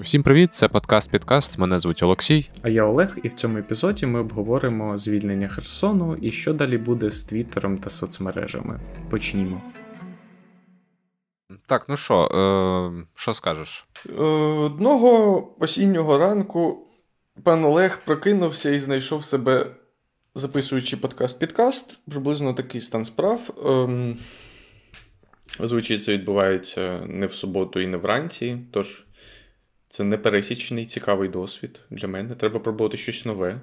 Всім привіт, це подкаст Підкаст. Мене звуть Олексій. А я Олег, і в цьому епізоді ми обговоримо звільнення Херсону і що далі буде з Твіттером та соцмережами. Почнімо. Так, ну що, е, що скажеш? Е, одного осіннього ранку пан Олег прокинувся і знайшов себе, записуючи подкаст-підкаст, приблизно такий стан справ. Е, Звичай це відбувається не в суботу і не вранці, тож це непересічний цікавий досвід для мене. Треба пробувати щось нове.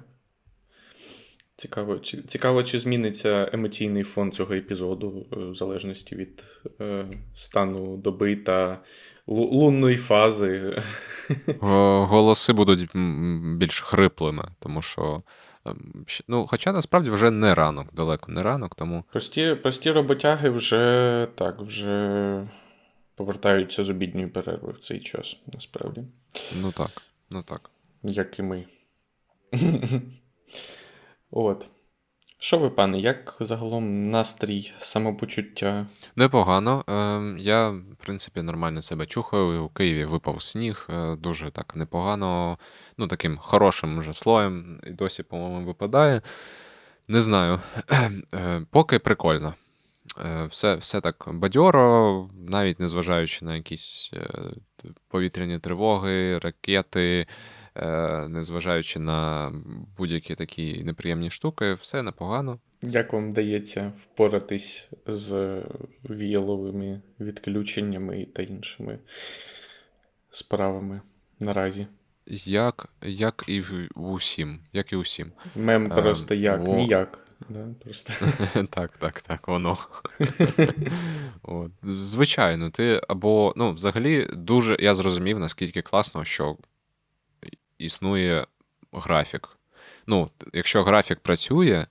Цікаво, чи, цікаво, чи зміниться емоційний фон цього епізоду, е, в залежності від е, стану доби та лунної фази. Голоси будуть більш хриплими, тому що. Ем, ну, Хоча насправді вже не ранок, далеко не ранок. тому... Прості прості роботяги вже так, вже повертаються з обідньої перерви в цей час, насправді. Ну так, ну так. Як і ми. От. Що ви, пане, як загалом настрій, самопочуття? Непогано. Ем, я, в принципі, нормально себе чухаю. У Києві випав сніг, е, дуже так непогано. Ну, таким хорошим вже слоєм і досі, по-моєму, випадає. Не знаю. Е, поки прикольно. Е, все все так бадьоро, навіть незважаючи на якісь повітряні тривоги, ракети. Е, незважаючи на будь-які такі неприємні штуки, все непогано. Як вам вдається впоратись з віяловими відключеннями та іншими справами наразі? Як як і в усім. Як і усім. Мем е, просто як, О... ніяк. Да, просто. Так, так, так, воно. От. Звичайно, ти або, ну, взагалі, дуже я зрозумів, наскільки класно, що існує графік. Ну, Якщо графік працює,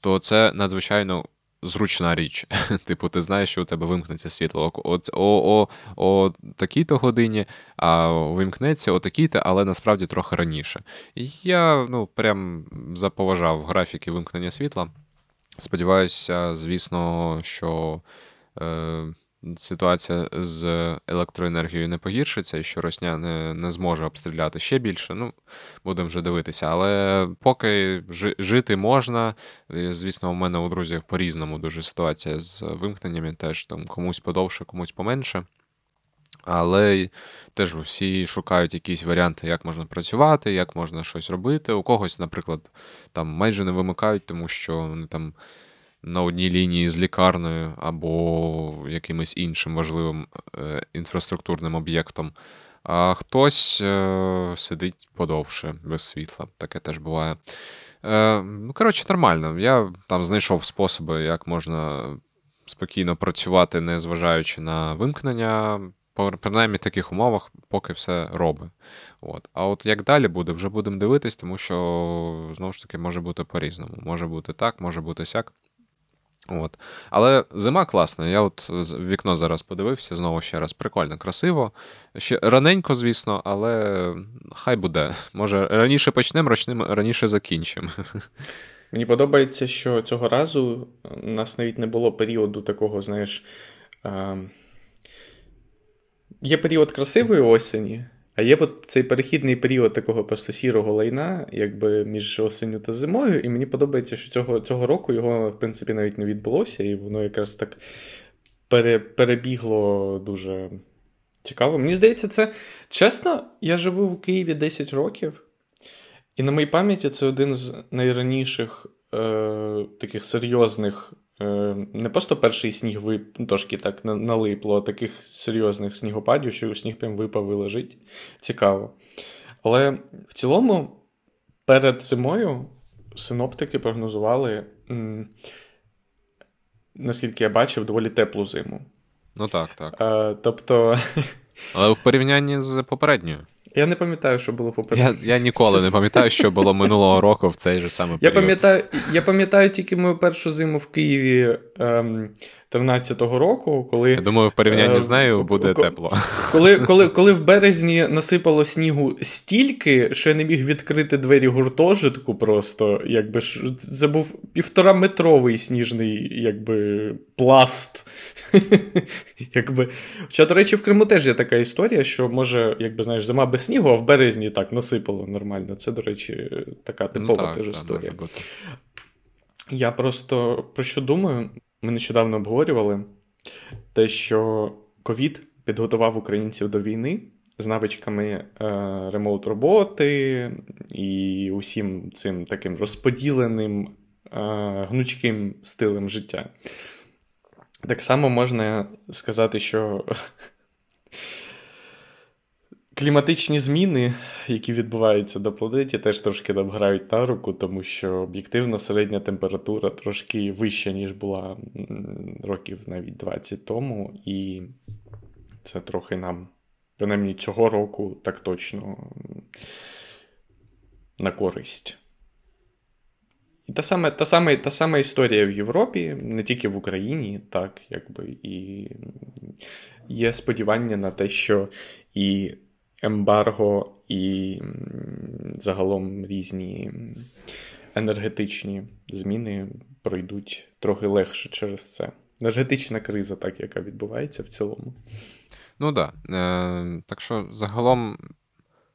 то це надзвичайно зручна річ. Типу, ти знаєш, що у тебе вимкнеться світло о, о, о, такій-то годині, а вимкнеться о такій-то, але насправді трохи раніше. Я ну, прям заповажав графіки вимкнення світла. Сподіваюся, звісно, що. Е, ситуація з електроенергією не погіршиться і що Росня не не зможе обстріляти ще більше. Ну, будемо вже дивитися. Але поки жити можна. Звісно, у мене у друзів по-різному дуже ситуація з вимкненнями, теж там комусь подовше, комусь поменше. Але теж всі шукають якісь варіанти, як можна працювати, як можна щось робити. У когось, наприклад, там майже не вимикають, тому що вони там на одній лінії з лікарнею або якимось іншим важливим е, інфраструктурним об'єктом. А хтось е, сидить подовше без світла. Таке теж буває. Е, ну, Коротше, нормально. Я там знайшов способи, як можна спокійно працювати, не зважаючи на вимкнення. Принаймні в таких умовах, поки все робить. От. А от як далі буде, вже будемо дивитись, тому що, знову ж таки, може бути по-різному. Може бути так, може бути сяк. От. Але зима класна. Я от в вікно зараз подивився, знову ще раз прикольно, красиво. Ще раненько, звісно, але хай буде. Може, раніше почнемо, раніше закінчимо. Мені подобається, що цього разу у нас навіть не було періоду такого, знаєш. Е... Є період красивої осені, а є цей перехідний період такого просто сірого лайна, якби між осенню та зимою, і мені подобається, що цього цього року його, в принципі, навіть не відбулося, і воно якраз так пере, перебігло дуже цікаво. Мені здається, це чесно, я живу в Києві 10 років, і на моїй пам'яті це один з найраніших е, таких серйозних не просто перший сніг вип... Ну, трошки так налипло, а таких серйозних снігопадів, що сніг прям випав і лежить. Цікаво. Але в цілому, перед зимою синоптики прогнозували, наскільки я бачив, доволі теплу зиму. Ну так, так. А, Тобто. Але в порівнянні з попередньою. Я не пам'ятаю, що було попередньо. Я я ніколи не пам'ятаю, що було минулого року в цей же самий період. Я пам'ятаю я пам'ятаю тільки мою першу зиму в Києві ем, 13-го року, коли. Я думаю, в порівнянні з нею буде ко- тепло. Коли коли, коли в березні насипало снігу стільки, що я не міг відкрити двері гуртожитку, просто якби це був півтораметровий сніжний якби, пласт. якби. Хоча, до речі, в Криму теж є така історія, що може, якби знаєш, зима без снігу, а в березні так насипало нормально. Це, до речі, така типова ну, так, теж історія. Я просто про що думаю? Ми нещодавно обговорювали те, що ковід підготував українців до війни з навичками е, ремоут роботи і усім цим таким розподіленим е, гнучким стилем життя. Так само можна сказати, що кліматичні зміни, які відбуваються на планеті, теж трошки нам грають на руку, тому що об'єктивно середня температура трошки вища, ніж була років навіть 20 тому, і це трохи нам, принаймні цього року, так точно на користь. І та сама та сама, та сама історія в Європі, не тільки в Україні, так, якби і є сподівання на те, що і ембарго, і загалом різні енергетичні зміни пройдуть трохи легше через це. Енергетична криза, так, яка відбувається в цілому. Ну так. Да. Е, так що загалом.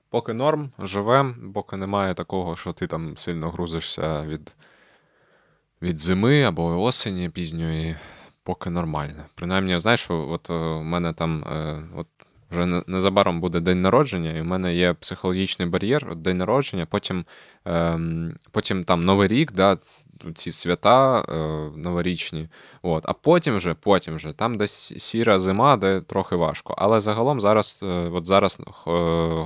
Поки норм, живем, поки немає такого, що ти там сильно грузишся від від зими або осені пізньої, поки нормально. Принаймні, знаєш, от е, у мене там е, от вже незабаром буде день народження, і в мене є психологічний бар'єр, от день народження, потім ем, потім там Новий рік, да, ці свята е, новорічні. От, А потім вже потім вже, там десь сіра зима, де трохи важко. Але загалом зараз е, от зараз е,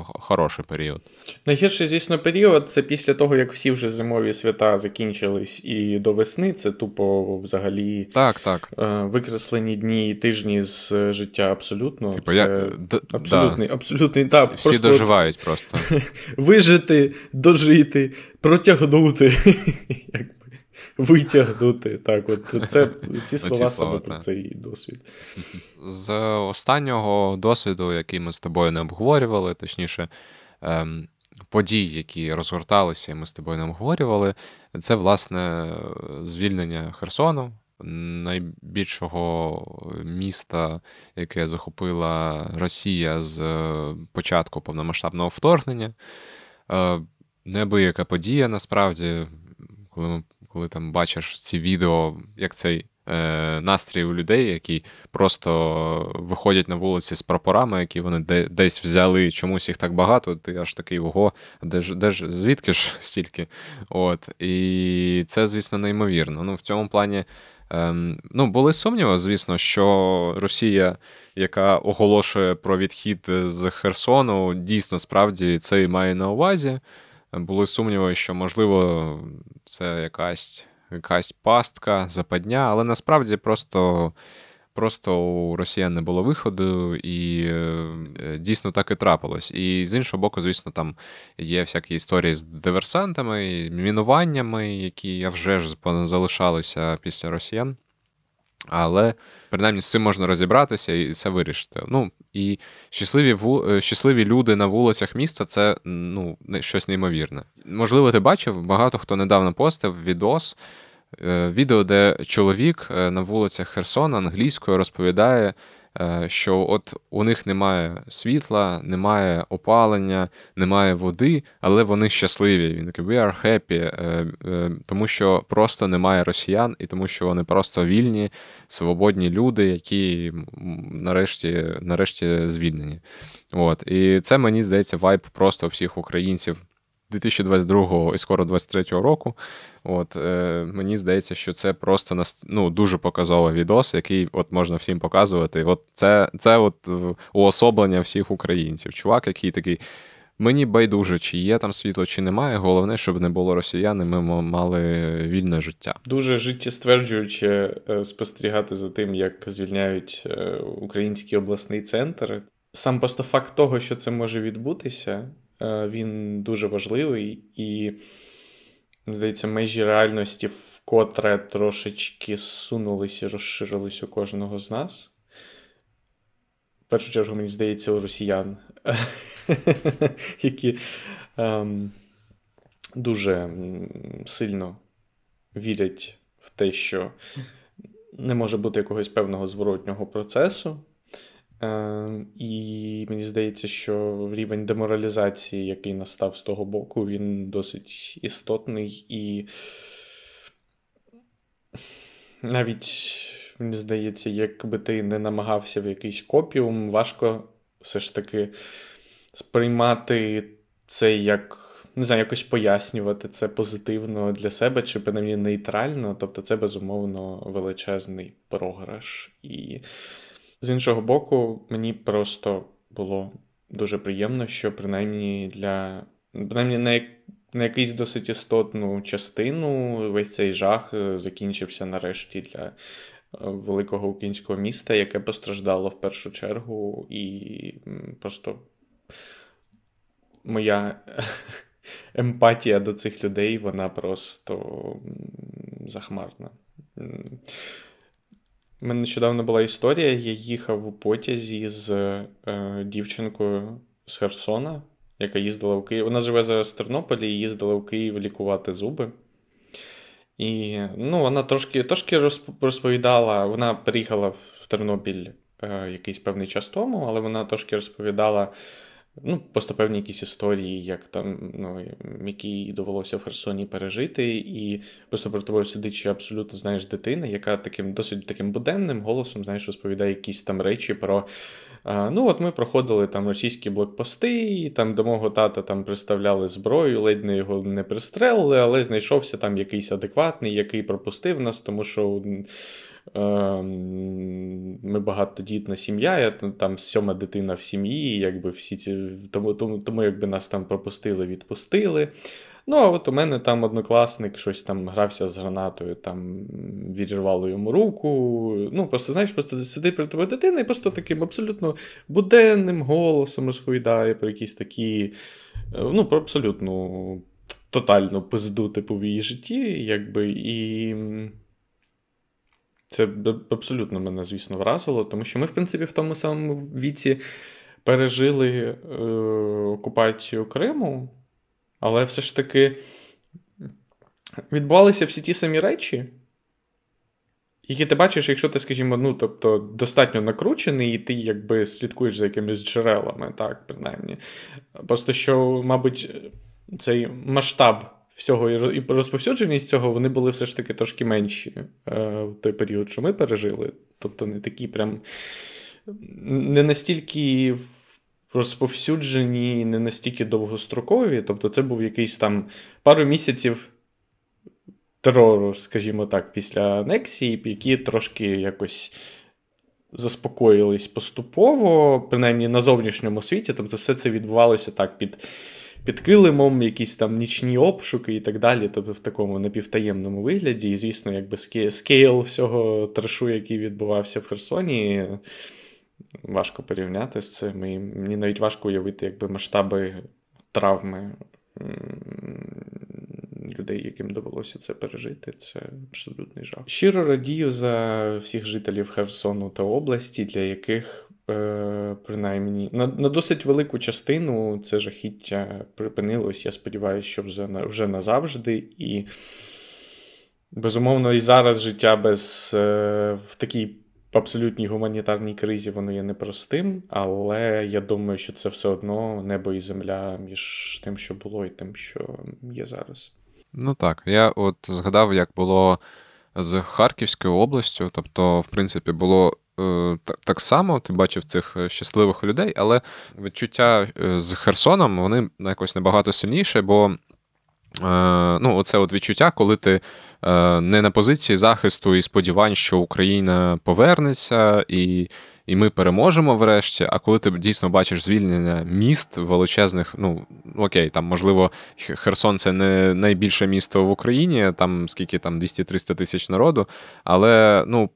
хороший період. Найгірший, звісно, період це після того, як всі вже зимові свята закінчились і до весни. Це тупо взагалі так, так. Е, викреслені дні і тижні з життя абсолютно. Типу, це я... Абсолютний, да. абсолютний, так. Всі просто доживають просто. Вижити, дожити, протягнути. Витягнути. Так, от це ці слова саме про цей досвід. З останнього досвіду, який ми з тобою не обговорювали, точніше, ем, подій, які розгорталися, і ми з тобою не обговорювали, це, власне, звільнення Херсону, найбільшого міста, яке захопила Росія з початку повномасштабного вторгнення. Е, Неабияка подія насправді, коли ми коли там бачиш ці відео, як цей е, настрій у людей, які просто виходять на вулиці з прапорами, які вони де, десь взяли, чомусь їх так багато, ти аж такий ого, де ж, де ж звідки ж стільки? От. І це, звісно, неймовірно. Ну, В цьому плані. Ем, ну, були сумніви, звісно, що Росія, яка оголошує про відхід з Херсону, дійсно справді це і має на увазі були сумніви, що, можливо, це якась якась пастка, западня, але насправді просто. Просто у росіян не було виходу, і е, дійсно так і трапилось. І з іншого боку, звісно, там є всякі історії з диверсантами, мінуваннями, які я вже ж залишалися після росіян. Але принаймні з цим можна розібратися і це вирішити. Ну і щасливі ву... Е, щасливі люди на вулицях міста це ну, щось неймовірне. Можливо, ти бачив, багато хто недавно постив відос, е, відео, де чоловік е, на вулицях Херсона англійською розповідає. Е, що от у них немає світла, немає опалення, немає води, але вони щасливі. Він такий we are happy, е, е, тому що просто немає росіян, і тому що вони просто вільні, свободні люди, які нарешті нарешті звільнені. От. І це мені здається вайб просто всіх українців. 2022 і скоро 2023 року. От, е, Мені здається, що це просто ну, дуже показовий відос, який от можна всім показувати. От Це це от уособлення всіх українців. Чувак, який такий. Мені байдуже, чи є там світло, чи немає. Головне, щоб не було росіян, і ми мали вільне життя. Дуже життєстверджуюче е, спостерігати за тим, як звільняють е, український обласний центр. сам просто факт того, що це може відбутися, він дуже важливий і, здається, межі реальності вкотре трошечки сунулись і розширились у кожного з нас. В першу чергу, мені здається, у росіян, які ем, дуже сильно вірять в те, що не може бути якогось певного зворотнього процесу. Е, І мені здається, що рівень деморалізації, який настав з того боку, він досить істотний і навіть, мені здається, якби ти не намагався в якийсь копіум, важко все ж таки сприймати це як. Не знаю, якось пояснювати це позитивно для себе, чи принаймні нейтрально. Тобто, це безумовно величезний програш. І з іншого боку, мені просто було дуже приємно, що принаймні для принаймні на, на якийсь досить істотну частину весь цей жах е, закінчився нарешті для е, великого українського міста, яке постраждало в першу чергу, і просто моя емпатія до цих людей, вона просто захмарна. У мене нещодавно була історія. Я їхав у потязі з е, дівчинкою з Херсона, яка їздила в Київ. Вона живе зараз в Тернополі і їздила в Київ лікувати зуби. І ну, вона трошки трошки розповідала, вона приїхала в Тернопіль е, якийсь певний час тому, але вона трошки розповідала ну, просто певні якісь історії, як там, ну, які довелося в Херсоні пережити, і просто про тобою сидить абсолютно знаєш дитина, яка таким досить таким буденним голосом знаєш, розповідає якісь там речі про. Ну, от ми проходили там російські блокпости, і там до мого тата там приставляли зброю, ледь не його не пристрелили, але знайшовся там якийсь адекватний, який пропустив нас, тому що ми багатодітна сім'я, я там сьома дитина в сім'ї, якби всі ці, тому, тому, тому якби нас там пропустили, відпустили. Ну, а от у мене там однокласник щось там грався з гранатою, там відірвало йому руку. Ну, просто, знаєш, просто сидить перед тобою дитина і просто таким абсолютно буденним голосом розповідає про якісь такі, е, ну, про абсолютно тотальну пизду типу в її житті, якби, і. Це абсолютно мене, звісно, вразило, тому що ми, в принципі, в тому самому віці пережили е, окупацію Криму, але все ж таки відбувалися всі ті самі речі, які ти бачиш, якщо ти, скажімо, ну, тобто, достатньо накручений, і ти якби слідкуєш за якимись джерелами, так, принаймні. Просто що, мабуть, цей масштаб всього і розповсюдженість цього, вони були все ж таки трошки менші е, в той період, що ми пережили. Тобто не такі прям не настільки розповсюджені, не настільки довгострокові. Тобто, це був якийсь там пару місяців. Терору, скажімо так, після анексії, які трошки якось заспокоїлись поступово, принаймні на зовнішньому світі. Тобто, все це відбувалося так під під килимом, якісь там нічні обшуки і так далі. Тобто в такому напівтаємному вигляді. І, звісно, якби скейл всього трашу, який відбувався в Херсоні, важко порівняти з цим. І Мені навіть важко уявити, якби масштаби травми. Людей, яким довелося це пережити, це абсолютний жах. Щиро радію за всіх жителів Херсону та області, для яких принаймні на на досить велику частину це жахіття припинилось. Я сподіваюся, що вже, вже назавжди. І, безумовно, і зараз життя без е, в такій абсолютній гуманітарній кризі воно є непростим, але я думаю, що це все одно небо і земля між тим, що було, і тим, що є зараз. Ну так, я от згадав, як було з Харківською областю, тобто, в принципі, було Е, так само ти бачив цих е, щасливих людей, але відчуття е, з Херсоном вони якось набагато сильніше, бо ну, оце от відчуття, коли ти не на позиції захисту і сподівань, що Україна повернеться, і і ми переможемо врешті. А коли ти дійсно бачиш звільнення міст величезних, ну окей, там можливо Херсон це не найбільше місто в Україні, там скільки там 200-300 тисяч народу, але ну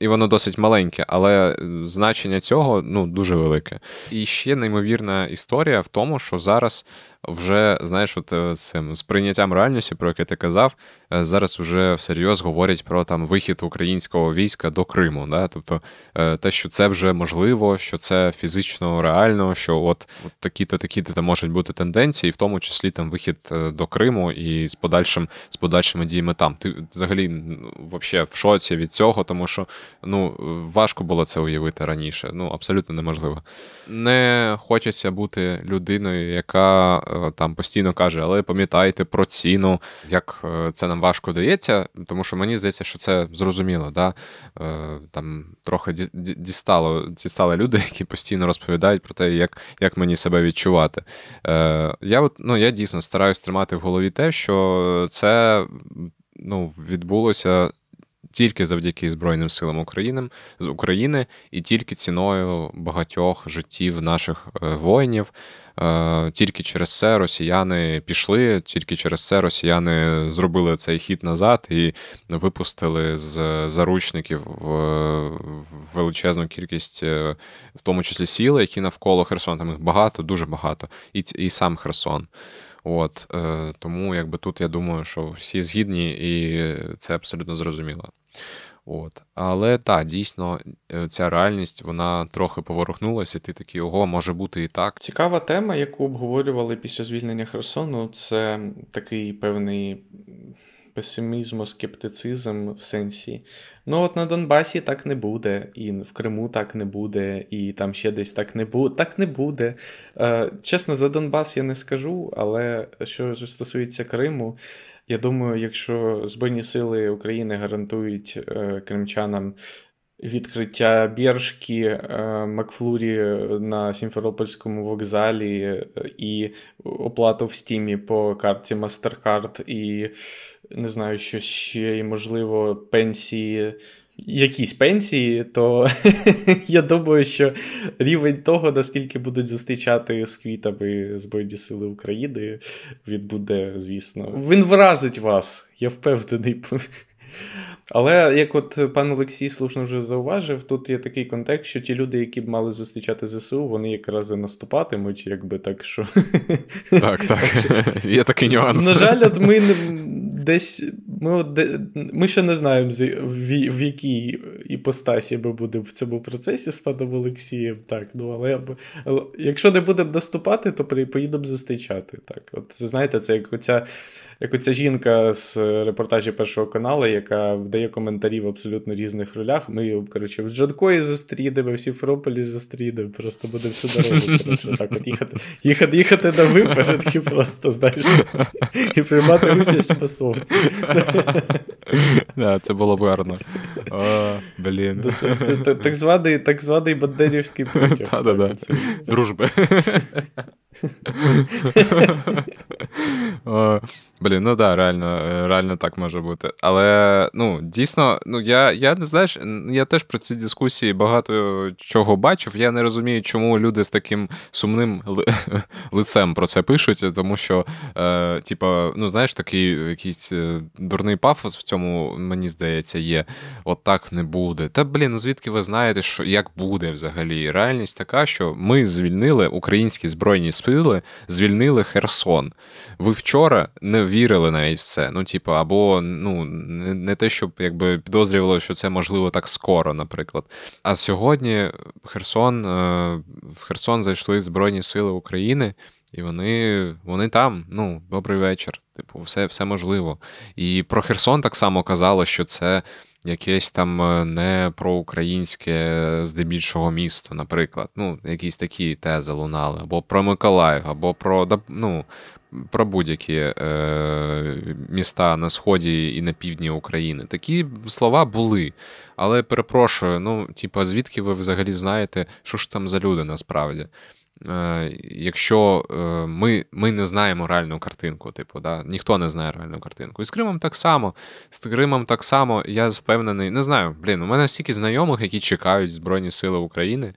і воно досить маленьке, але значення цього ну дуже велике. І ще неймовірна історія в тому, що зараз вже знаєш, от е, цим з прийняттям реальності, про яке ти казав, е, зараз вже всерйоз говорять про там вихід українського війська до Криму. Да? Тобто е, те, що це вже можливо, що це фізично реально, що от, от такі-то, такі-то там можуть бути тенденції, в тому числі там вихід до Криму і з подальшим з подальшими діями там. Ти взагалі вообще в шоці від цього, тому що ну важко було це уявити раніше. Ну абсолютно неможливо. Не хочеться бути людиною, яка. Е, там постійно каже, але пам'ятайте про ціну, як е, це нам важко дається, тому що мені здається, що це зрозуміло. Да? Е, там трохи дістало, дістали люди, які постійно розповідають про те, як як мені себе відчувати. Я от, ну, я дійсно стараюсь тримати в голові те, що це ну, відбулося. Тільки завдяки Збройним силам України з України і тільки ціною багатьох життів наших воїнів. Е, тільки через це росіяни пішли, тільки через це росіяни зробили цей хід назад і випустили з заручників величезну кількість, е, в тому числі сіли, які навколо Херсона. Там їх багато, дуже багато, і і сам Херсон. От е, Тому якби тут я думаю, що всі згідні, і це абсолютно зрозуміло. От. Але так, дійсно, е, ця реальність вона трохи поворухнулася, ти такий, ого, може бути і так. Цікава тема, яку обговорювали після звільнення Херсону, це такий певний песимізм, скептицизм в сенсі. Ну, от на Донбасі так не буде, і в Криму так не буде, і там ще десь так не буде. Так не буде. Е, Чесно, за Донбас я не скажу, але що стосується Криму. Я думаю, якщо Збройні Сили України гарантують е, кримчанам відкриття біржки е, Макфлурі на Сімферопольському вокзалі е, і оплату в стімі по картці MasterCard, і не знаю, що ще, і, можливо, пенсії якісь пенсії, то я думаю, що рівень того, наскільки будуть зустрічати з квітами Збройні Сили України, він буде, звісно. Він вразить вас, я впевнений. Але як от пан Олексій слушно вже зауважив, тут є такий контекст, що ті люди, які б мали зустрічати ЗСУ, вони якраз і наступатимуть, якби так що. Так, так. Є такий нюанс. На жаль, от ми десь ми ми ще не знаємо, в, якій іпостасі ми будемо в цьому процесі з паном Олексієм. Так, ну але якщо не будемо наступати, то поїдемо зустрічати. Так, от знаєте, це як оця, як оця жінка з репортажі першого каналу, яка дає коментарі в абсолютно різних ролях. Ми його, коротше, в Джанкої зустрінемо, в Сімферополі зустрінемо, просто буде всю дорогу. Коротше, так от їхати їхати, їхати на випередки, просто знаєш, і приймати участь в масовці. Да, Це було б гарно. Блін. Це Так званий бандерівський потяг. Дружби. Блін, ну да, реально е, реально так може бути. Але ну, дійсно, ну я я не знаєш, я теж про ці дискусії багато чого бачив. Я не розумію, чому люди з таким сумним лицем про це пишуть, тому що, е, типа, ну знаєш, такий якийсь е, дурний пафос в цьому, мені здається, є. От так не буде. Та блін, ну звідки ви знаєте, що як буде взагалі? Реальність така, що ми звільнили українські збройні сили, звільнили Херсон. Ви вчора не вірили навіть в це. Ну, типу, або ну, не те, щоб якби підозрювали, що це можливо так скоро, наприклад. А сьогодні Херсон, е, в Херсон зайшли Збройні Сили України, і вони вони там. Ну, добрий вечір. Типу, все, все можливо. І про Херсон так само казало, що це. Якесь там е, не проукраїнське здебільшого місто, наприклад. Ну, якісь такі тези лунали, або про Миколаїв, або про ну, про будь-які е, міста на сході і на півдні України. Такі слова були. Але перепрошую, ну, типу, звідки ви взагалі знаєте, що ж там за люди насправді? Е, якщо е, ми ми не знаємо реальну картинку, типу, да? ніхто не знає реальну картинку. І з Кримом так само, з Кримом так само, я впевнений, не знаю, блін, у мене стільки знайомих, які чекають Збройні Сили України.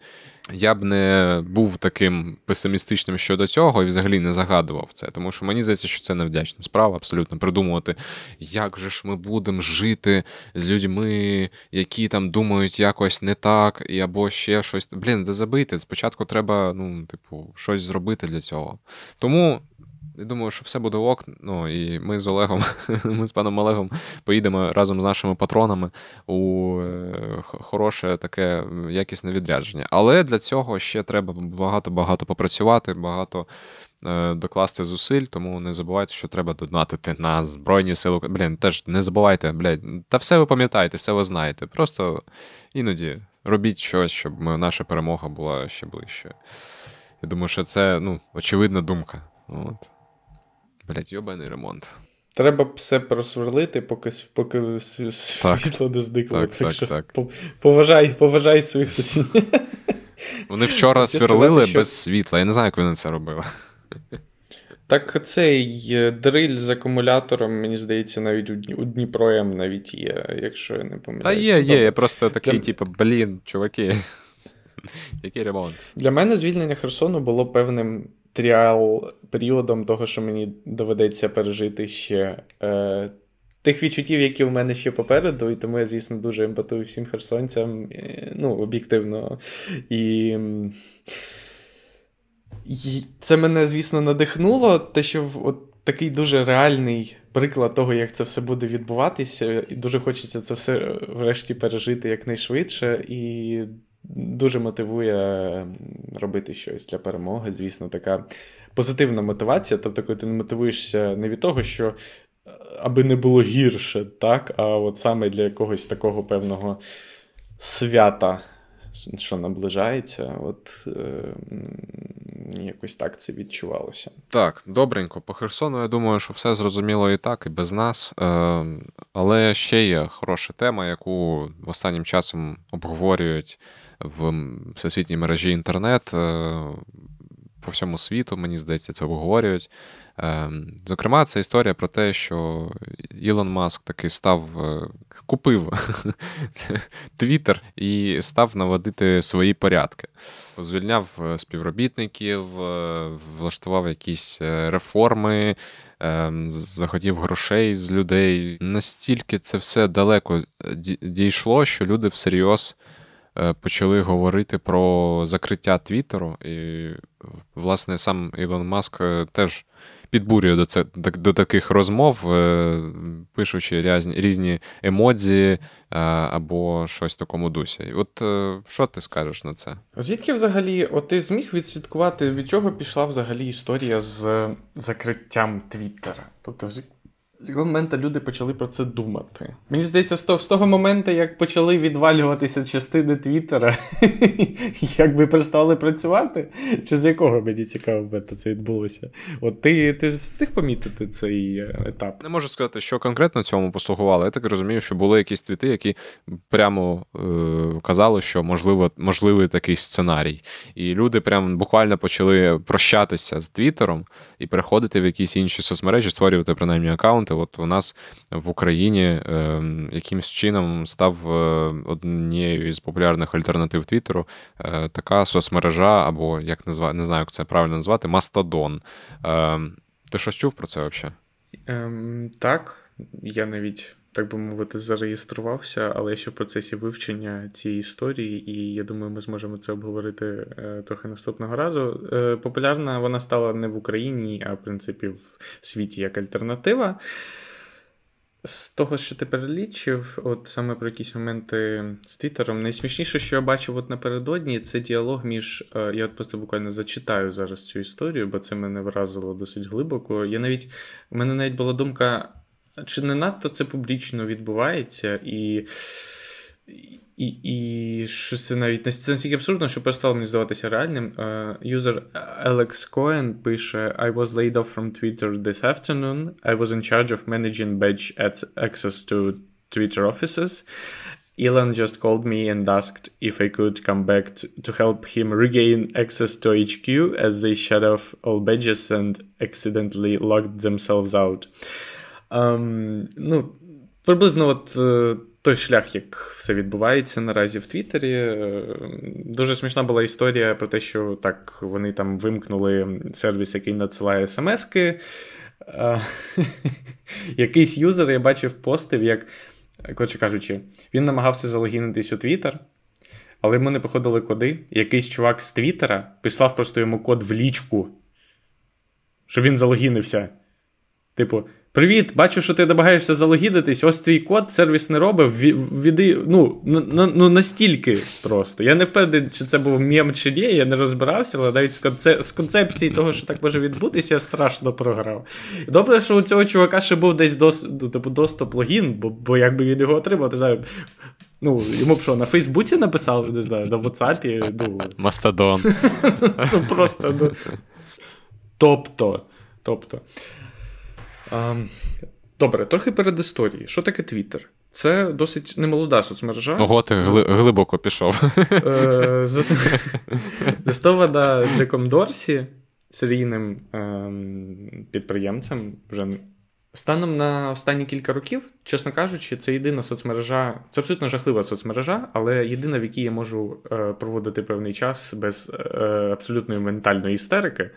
Я б не був таким песимістичним щодо цього і взагалі не загадував це, тому що мені здається, що це невдячна справа, абсолютно придумувати, як же ж ми будемо жити з людьми, які там думають якось не так, і або ще щось. Блін, де забити. Спочатку треба, ну, типу, щось зробити для цього. Тому я думаю, що все буде ок. Ну і ми з Олегом, ми з паном Олегом поїдемо разом з нашими патронами у е, хороше таке якісне відрядження. Але для цього ще треба багато-багато попрацювати, багато е, докласти зусиль, тому не забувайте, що треба донатити на Збройні Сили. Блін, теж не забувайте, блядь, та все ви пам'ятаєте, все ви знаєте. Просто іноді робіть щось, щоб наша перемога була ще ближче. Я думаю, що це ну, очевидна думка. От. Блять, йобаний ремонт. Треба все просверлити, поки поки світло не зникло. Так, так, так, так. Поважай поважай своїх сусідів. Вони вчора сверлили сказати, що... без світла. Я не знаю, як вони це робили. Так цей е, дриль з акумулятором, мені здається, навіть у Дніпро навіть є, якщо я не помиляюсь. Та є, є. Я просто такий, Для... типу, блін, чуваки. Який ремонт? Для мене звільнення Херсону було певним тріал періодом того, що мені доведеться пережити ще е, тих відчуттів, які в мене ще попереду, і тому я, звісно, дуже емпатую всім херсонцям, е, ну, об'єктивно. І. І це мене, звісно, надихнуло, те, що от такий дуже реальний приклад того, як це все буде відбуватися, і дуже хочеться це все врешті пережити якнайшвидше. І дуже мотивує робити щось для перемоги. Звісно, така позитивна мотивація. Тобто, коли ти не мотивуєшся не від того, що е, аби не було гірше, так, а от саме для якогось такого певного свята. Що наближається, от е, якось так це відчувалося. Так, добренько. По Херсону, я думаю, що все зрозуміло і так, і без нас. Е, Але ще є хороша тема, яку останнім часом обговорюють в всесвітній мережі інтернет е, по всьому світу, мені здається, це обговорюють. Е, зокрема, це історія про те, що Ілон Маск таки став. Е, купив Твіттер і став наводити свої порядки. Звільняв співробітників, влаштував якісь реформи, захотів грошей з людей. Настільки це все далеко дійшло, що люди всерйоз Е, почали говорити про закриття Твіттеру, і, власне, сам Ілон Маск е, теж підбурює до це, до таких розмов, е, пишучи різні різні емодзі або щось в такому дусі. От що ти скажеш на це? Звідки взагалі, от ти зміг відслідкувати, від чого пішла взагалі історія з закриттям Твіттера? Тобто, з якого моменту люди почали про це думати. Мені здається, з того, з того моменту, як почали відвалюватися частини Твіттера, як би перестали працювати, чи з якого мені цікаво це відбулося? От ти ти встиг помітити цей е, етап? Не можу сказати, що конкретно цьому послугувало. Я так розумію, що були якісь твіти, які прямо е, казали, що можливо, можливий такий сценарій. І люди прямо буквально почали прощатися з Твіттером і переходити в якісь інші соцмережі, створювати принаймні аккаунт аккаунти. От у нас в Україні е, якимось чином став е, однією із популярних альтернатив Твіттеру е, така соцмережа, або як назва, не знаю, як це правильно назвати, Мастодон. Е, ти щось чув про це взагалі? Ем, Так, я навіть. Так би мовити, зареєструвався, але ще в процесі вивчення цієї історії, і я думаю, ми зможемо це обговорити е, трохи наступного разу. Е, популярна вона стала не в Україні, а в принципі в світі як альтернатива. З того, що ти перелічив, от саме про якісь моменти з Твіттером, найсмішніше, що я бачив от напередодні, це діалог між. Е, я от просто буквально зачитаю зараз цю історію, бо це мене вразило досить глибоко. Я навіть у мене навіть була думка чи не надто це публічно відбувається, і і, і щось це навіть настільки абсурдно, що перестало мені здаватися реальним. Юзер Alex Cohen пише: I was laid off from Twitter this afternoon. I was in charge of managing badge access to Twitter offices. Elon just called me and asked if I could come back to, to help him regain access to HQ as they shut off all badges and accidentally locked themselves out. Um, ну, Приблизно от е, той шлях, як все відбувається наразі в Твіттері. Е, дуже смішна була історія про те, що так вони там вимкнули сервіс, який надсилає смски. Якийсь юзер я бачив постив, як, коротше кажучи, він намагався залогінитись у Твіттер, але йому не походили коди. Якийсь чувак з Твіттера прислав просто йому код в лічку, щоб він залогінився. Типу, Привіт, бачу, що ти намагаєшся залогідитись, ось твій код, сервіс не робив. Віди, ну, ну, настільки просто. Я не впевнений, чи це був мєм чи ні, я не розбирався, але навіть з концепції того, що так може відбутися, я страшно програв. Добре, що у цього чувака ще був десь дос, ну, типу, доступ логін, бо бо якби він його отримав, не знаю. Ну, йому б що, на Фейсбуці написали, не знаю, на WhatsApp. Ну, Мастодон. Ну, просто, ну. Тобто, тобто. Добре, трохи перед історією. Що таке Твіттер? Це досить немолода соцмережа. Ого, ти гли- глибоко пішов. Е, заснована Джеком Дорсі, серійним ем, підприємцем. вже Станом на останні кілька років, чесно кажучи, це єдина соцмережа, це абсолютно жахлива соцмережа, але єдина, в якій я можу е, проводити певний час без е, абсолютної ментальної істерики.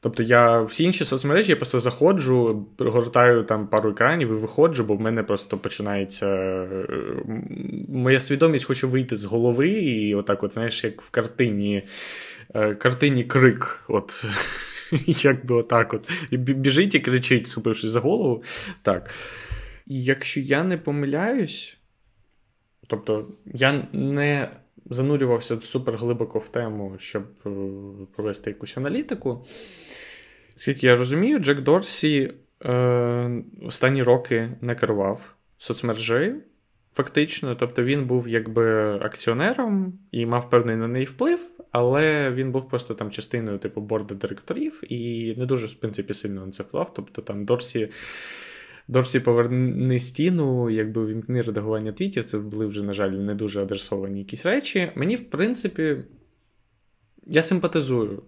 Тобто я всі інші соцмережі я просто заходжу, гортаю там пару екранів і виходжу, бо в мене просто починається. Е, моя свідомість хоче вийти з голови, і отак, от, знаєш, як в картині е, картині крик. от, Як би отак от. Біжить і кричить, супившись за голову. Так. Якщо я не помиляюсь, тобто я не занурювався супер глибоко в тему, щоб е, провести якусь аналітику. Скільки я розумію, Джек Дорсі е, останні роки не керував соцмережею. Фактично, тобто він був якби акціонером і мав певний на неї вплив, але він був просто там частиною типу борду директорів і не дуже, в принципі, сильно на це вплав. Тобто там Дорсі Дорсі поверни стіну, якби вімкни редагування твітів, це були вже, на жаль, не дуже адресовані якісь речі. Мені, в принципі, я симпатизую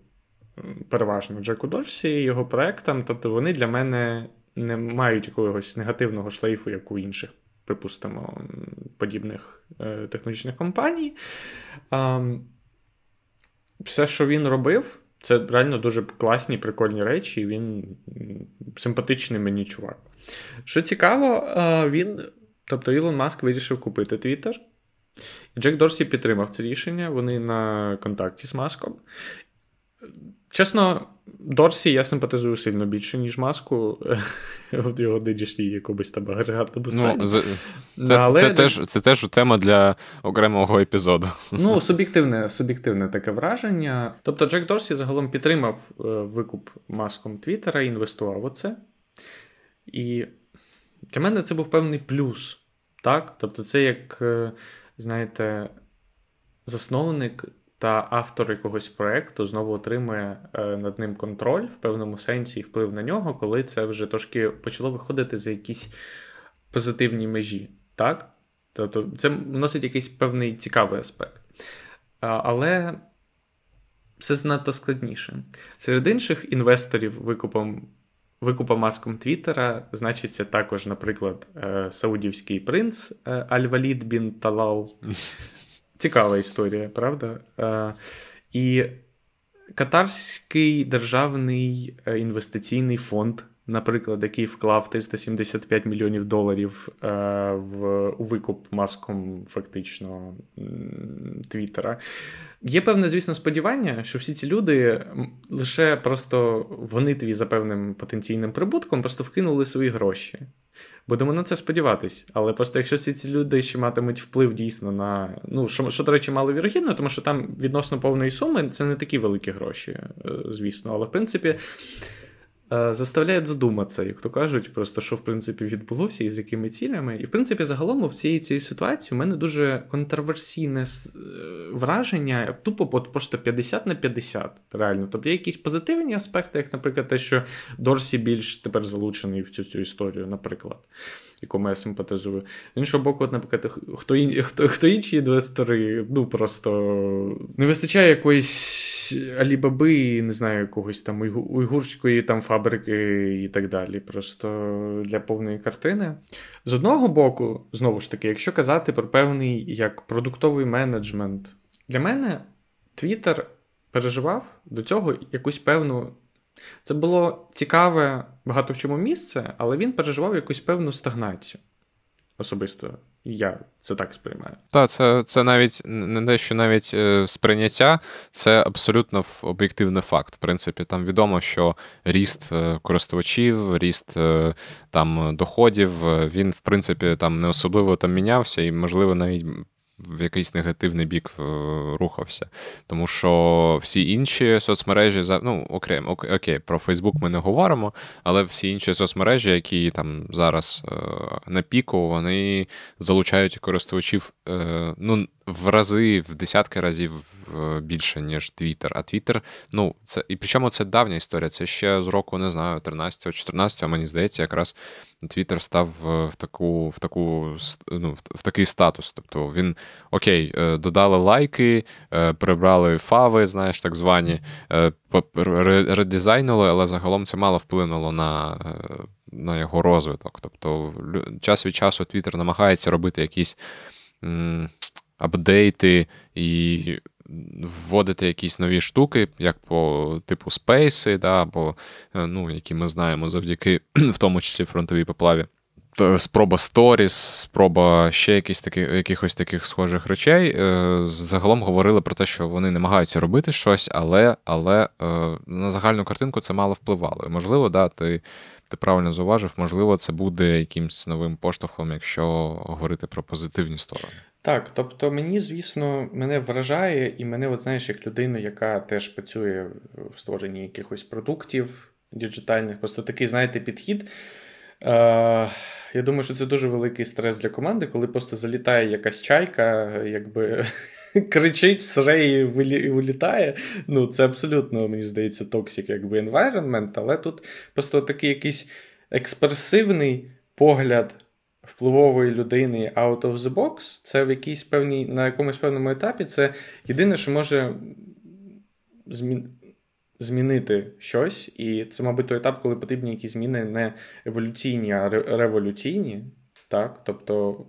переважно Джеку Дорсі і його проектам, тобто вони для мене не мають якогось негативного шлейфу, як у інших, припустимо, подібних е, технологічних компаній. Все, що він робив, це реально дуже класні, прикольні речі, і він симпатичний мені чувак. Що цікаво, він, тобто Ілон Маск вирішив купити Твіттер. Джек Дорсі підтримав це рішення, вони на контакті з Маском. Чесно, Дорсі я симпатизую сильно більше, ніж маску в його нинішній якомусь там агрегатному стані. Ну, це, це, Але... це, теж це теж тема для окремого епізоду. Ну, суб'єктивне суб'єктивне таке враження. Тобто, Джек Дорсі загалом підтримав е, викуп маском Твіттера інвестував у це. І для мене це був певний плюс. Так? Тобто, це як, е, знаєте, засновник та автор якогось проєкту знову отримує е, над ним контроль в певному сенсі і вплив на нього, коли це вже трошки почало виходити за якісь позитивні межі. Так? Тобто це носить якийсь певний цікавий аспект. Але все занадто складніше. Серед інших інвесторів викупом. Викупа маском Твіттера значиться також, наприклад, е, Саудівський принц е, Аль-Валід Бін Талал, Цікава історія, правда? Е, І Катарський державний е, інвестиційний фонд, наприклад, який вклав 375 мільйонів доларів е, в у викуп маском фактично Твіттера. Є певне, звісно, сподівання, що всі ці люди лише просто в гонитві за певним потенційним прибутком просто вкинули свої гроші. Будемо на це сподіватись. Але просто якщо ці ці люди ще матимуть вплив дійсно на. Ну, що, що, до речі, мало вірогідно, тому що там відносно повної суми це не такі великі гроші, е, звісно. Але в принципі, заставляють задуматися, як то кажуть, просто що в принципі відбулося і з якими цілями. І в принципі, загалом в цій цій ситуації у мене дуже контроверсійне враження, тупо просто 50 на 50. Реально. Тобто є якісь позитивні аспекти, як, наприклад, те, що Дорсі більш тепер залучений в цю цю історію, наприклад якому я симпатизую. З іншого боку, наприклад, хто хто, хто інші інвестори, ну просто не вистачає якоїсь алібаби, не знаю, якогось там уйгурської там фабрики і так далі. Просто для повної картини. З одного боку, знову ж таки, якщо казати про певний як продуктовий менеджмент, для мене Твіттер переживав до цього якусь певну це було цікаве багато в чому місце, але він переживав якусь певну стагнацію. Особисто я це так сприймаю. Так, це це навіть не те, що навіть е, сприйняття, це абсолютно об'єктивний факт. В принципі, там відомо, що ріст е, користувачів, ріст е, там доходів, він, в принципі, там не особливо там мінявся, і, можливо, навіть в якийсь негативний бік е, рухався. Тому що всі інші соцмережі, ну, окрім, окей, про Фейсбук ми не говоримо, але всі інші соцмережі, які там зараз е, на піку, вони залучають користувачів е, ну, в рази, в десятки разів більше, ніж Твіттер. А Твіттер, ну, це і причому це давня історія. Це ще з року, не знаю, 13-го, 14-го, мені здається, якраз Твіттер став в таку, в таку, ну, в такий статус. Тобто він окей, е, додали лайки, е, прибрали фави, знаєш, так звані, е, редизайнули, але загалом це мало вплинуло на. На його розвиток. Тобто, час від часу Твіттер намагається робити якісь апдейти і вводити якісь нові штуки, як по типу спейси, да, або е, ну, які ми знаємо завдяки, в тому числі фронтовій поплаві. Спроба сторіс, спроба ще якісь такі, якихось таких схожих речей. Е, загалом говорили про те, що вони намагаються робити щось, але але е, на загальну картинку це мало впливало. Можливо, да, ти ти правильно зауважив, можливо, це буде якимсь новим поштовхом, якщо говорити про позитивні сторони. Так, тобто мені, звісно, мене вражає, і мене, от знаєш, як людина, яка теж працює в створенні якихось продуктів діджитальних, просто такий, знаєте, підхід. Е, Я думаю, що це дуже великий стрес для команди, коли просто залітає якась чайка, якби кричить, среє і вилітає. Ну, це абсолютно, мені здається, токсик, якби environment, але тут просто такий якийсь експресивний погляд впливової людини out of the box, це в якійсь певній, на якомусь певному етапі це єдине, що може змін... змінити щось. І це, мабуть, той етап, коли потрібні якісь зміни не еволюційні, а революційні. Так? Тобто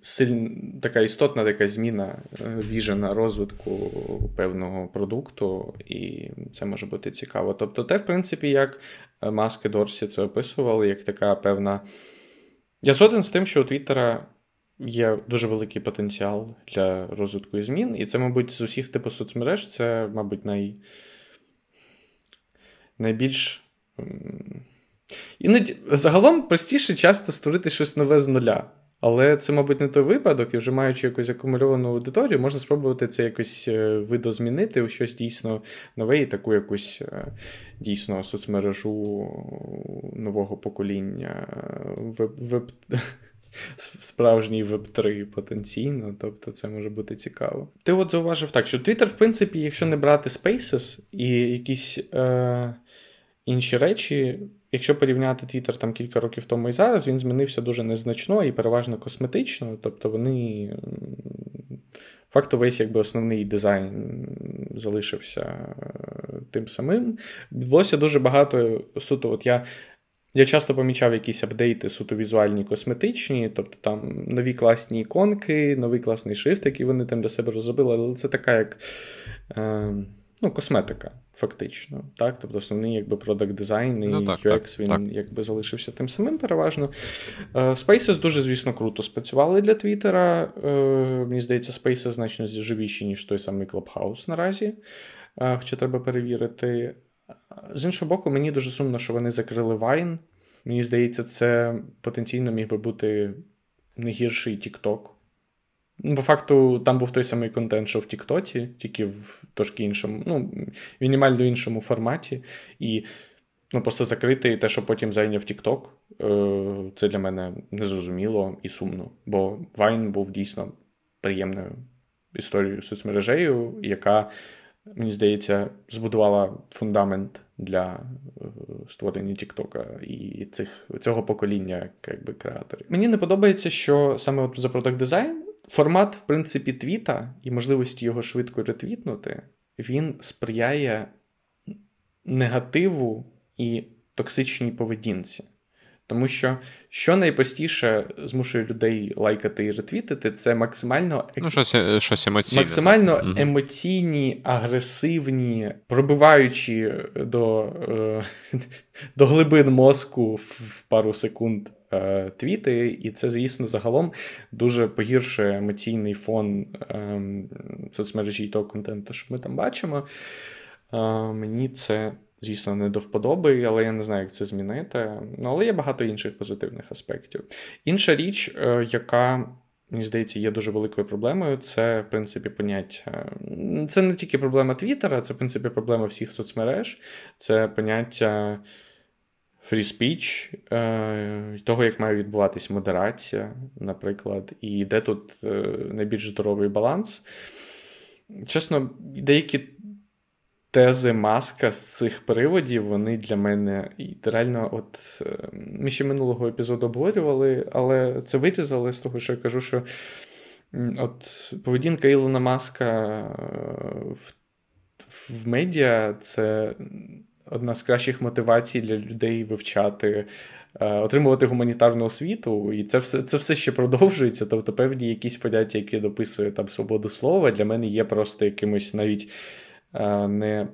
силь... така істотна така зміна е, віжена розвитку певного продукту, і це може бути цікаво. Тобто, те, в принципі, як е, маски Дорсі це описували, як така певна. Я згоден з тим, що у Твіттера є дуже великий потенціал для розвитку і змін, і це, мабуть, з усіх типу соцмереж, це, мабуть, най... найбільш. Іноді загалом простіше часто створити щось нове з нуля. Але це, мабуть, не той випадок, і вже маючи якусь акумульовану аудиторію, можна спробувати це якось е, видозмінити у щось дійсно нове і таку якусь е, дійсно соцмережу нового покоління веб, веб, справжній веб-3 потенційно. Тобто це може бути цікаво. Ти от зауважив так, що Twitter, в принципі, якщо не брати Spaces і якісь е, інші речі. Якщо порівняти Twitter там кілька років тому і зараз, він змінився дуже незначно і переважно косметично. Тобто вони факту весь якби основний дизайн залишився е, тим самим. Відбулося дуже багато суто. От я я часто помічав якісь апдейти суто візуальні, косметичні, тобто там нові класні іконки, новий класний шрифт, який вони там для себе розробили, але це така як. Е, ну, косметика, фактично. Так? Тобто основний якби продакт дизайн і ну, так, UX він так. якби залишився тим самим переважно. Е, Spaces дуже, звісно, круто спрацювали для Твіттера. Е, мені здається, Spaces значно живіші, ніж той самий Clubhouse наразі. Е, хоча треба перевірити. З іншого боку, мені дуже сумно, що вони закрили Vine. Мені здається, це потенційно міг би бути не гірший TikTok по факту, там був той самий контент, що в Тіктоці, тільки в трошки іншому, ну, мінімально іншому форматі. І ну, просто закрити те, що потім зайняв Тікток, е, це для мене незрозуміло і сумно. Бо Вайн був дійсно приємною історією соцмережею, яка, мені здається, збудувала фундамент для е, створення Тіктока і цих, цього покоління якби, креаторів. Мені не подобається, що саме от за продакт дизайн формат, в принципі, твіта і можливості його швидко ретвітнути, він сприяє негативу і токсичній поведінці. Тому що що найпростіше змушує людей лайкати і ретвітити, це максимально екс... ну, щось, е, щось емоційне. максимально так. емоційні, агресивні, пробиваючи до е, до глибин мозку в пару секунд твіти, і це, звісно, загалом дуже погіршує емоційний фон е, соцмережі і того контенту, що ми там бачимо. Е, мені це звісно, не до вподоби, але я не знаю, як це змінити. Ну, Але є багато інших позитивних аспектів. Інша річ, е, яка. Мені здається, є дуже великою проблемою. Це, в принципі, поняття. Це не тільки проблема Твіттера, це, в принципі, проблема всіх соцмереж, це поняття speech, е, того, як має відбуватись модерація, наприклад, і де тут е, найбільш здоровий баланс. Чесно, деякі тези маска з цих приводів, вони для мене реально, от е, ми ще минулого епізоду обговорювали, але це вирізали з того, що я кажу, що от поведінка Ілона Маска в, в медіа це одна з кращих мотивацій для людей вивчати. Е, отримувати гуманітарну освіту, і це все це все ще продовжується. Тобто, певні якісь поняття, які дописує там свободу слова, для мене є просто якимось навіть не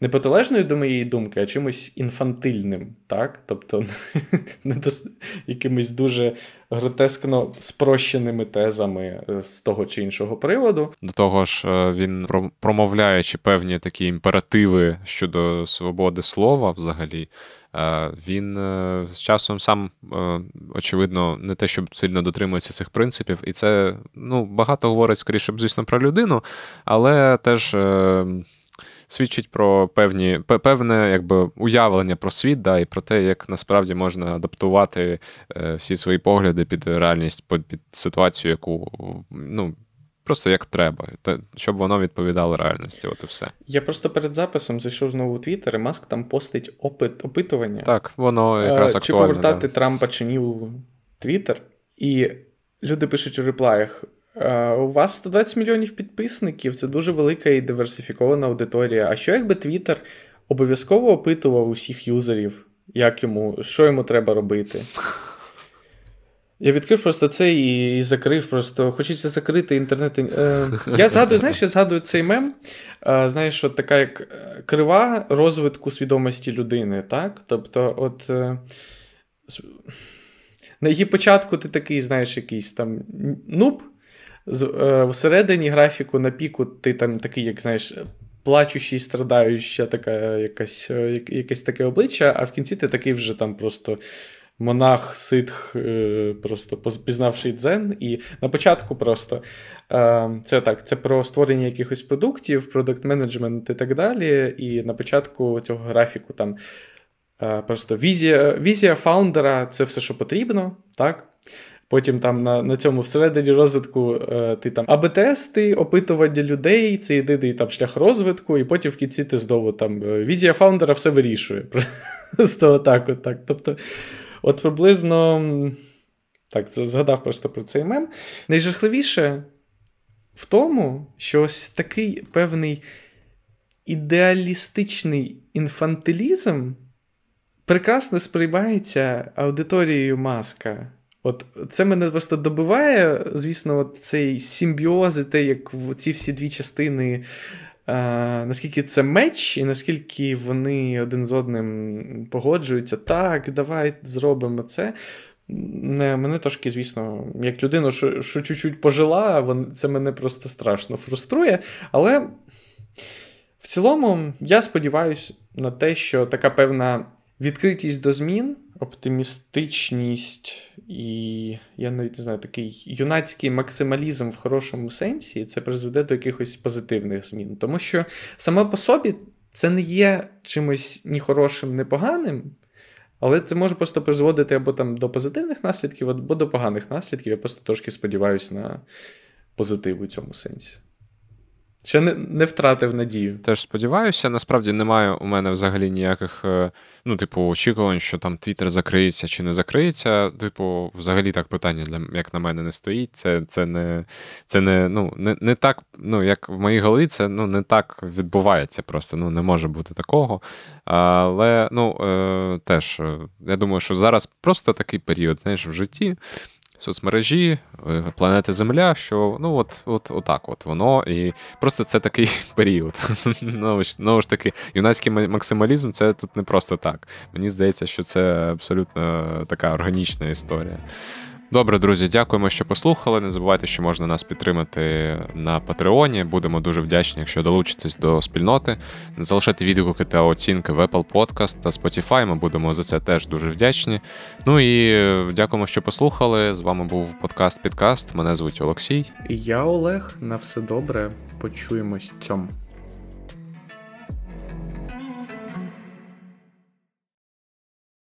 не протилежною до моєї думки, а чимось інфантильним, так? Тобто не якимись дуже гротескно спрощеними тезами е, з того чи іншого приводу. До того ж, е, він промовляючи певні такі імперативи щодо свободи слова взагалі. Е, він з часом сам, очевидно, не те, щоб сильно дотримується цих принципів, і це ну, багато говорить, скоріше, звісно, про людину, але теж. Свідчить про певні певне якби уявлення про світ, да, і про те, як насправді можна адаптувати всі свої погляди під реальність, під ситуацію, яку ну, Просто як треба, щоб воно відповідало реальності. От і все. Я просто перед записом зайшов знову у Твіттер, і Маск там постить опит, опитування. Так, воно якраз актуальне. Чи повертати да. Трампа чи ні у Твіттер. І люди пишуть у реплаях: у вас 120 мільйонів підписників, це дуже велика і диверсифікована аудиторія. А що якби Твіттер обов'язково опитував усіх юзерів, як йому, що йому треба робити? Я відкрив просто це і закрив. Просто хочеться закрити інтернет. Е, я згадую, знаєш, я згадую цей мем. Е, знаєш, що така як е, крива розвитку свідомості людини. так? Тобто, от на її початку ти такий, знаєш, якийсь там нуб. Всередині графіку на піку ти там такий, як знаєш, плачущий, страдаюча така якась, якесь таке обличчя, а в кінці ти такий вже там просто монах ситх, е, просто пізнавши дзен. І на початку просто е, це так, це про створення якихось продуктів, продукт менеджмент і так далі. І на початку цього графіку там е, просто візія візія фаундера це все, що потрібно. так? Потім там на на цьому всередині розвитку е, ти там АБ-тести, опитування людей, це єдиний там шлях розвитку, і потім в кінці ти знову там візія фаундера все вирішує. Просто так, от так. Тобто От приблизно так, згадав просто про цей мем. Найжахливіше в тому, що ось такий певний ідеалістичний інфантилізм прекрасно сприймається аудиторією маска. От це мене просто добиває, звісно, от цей симбіоз, і те, як ці всі дві частини наскільки це меч, і наскільки вони один з одним погоджуються, так, давай зробимо це. Мене трошки, звісно, як людину, що що чуть-чуть пожила, це мене просто страшно фруструє. Але в цілому я сподіваюся на те, що така певна відкритість до змін оптимістичність і, я навіть не знаю, такий юнацький максималізм в хорошому сенсі, це призведе до якихось позитивних змін. Тому що саме по собі це не є чимось ні хорошим, ні поганим. Але це може просто призводити або там до позитивних наслідків, або до поганих наслідків. Я просто трошки сподіваюся на позитив у цьому сенсі. Ще не не втратив надію. Теж сподіваюся. Насправді немає у мене взагалі ніяких, е, ну, типу, очікувань, що там Твіттер закриється чи не закриється. Типу, взагалі так питання, для, як на мене, не стоїть. Це це не це не, ну, не, не так, ну, як в моїй голові, це ну, не так відбувається. Просто ну, не може бути такого. Але ну, е, теж, е, я думаю, що зараз просто такий період знаєш, в житті соцмережі, е, планети Земля, що ну от от, отак от воно. І просто це такий період. Знову ж таки, юнацький максималізм це тут не просто так. Мені здається, що це абсолютно така органічна історія. Добре, друзі, дякуємо, що послухали. Не забувайте, що можна нас підтримати на Патреоні. Будемо дуже вдячні, якщо долучитесь до спільноти. Залишайте відгуки та оцінки в Apple Podcast та Spotify. Ми будемо за це теж дуже вдячні. Ну і дякуємо, що послухали. З вами був подкаст Підкаст. Мене звуть Олексій. І я Олег. На все добре. Почуємось цьому.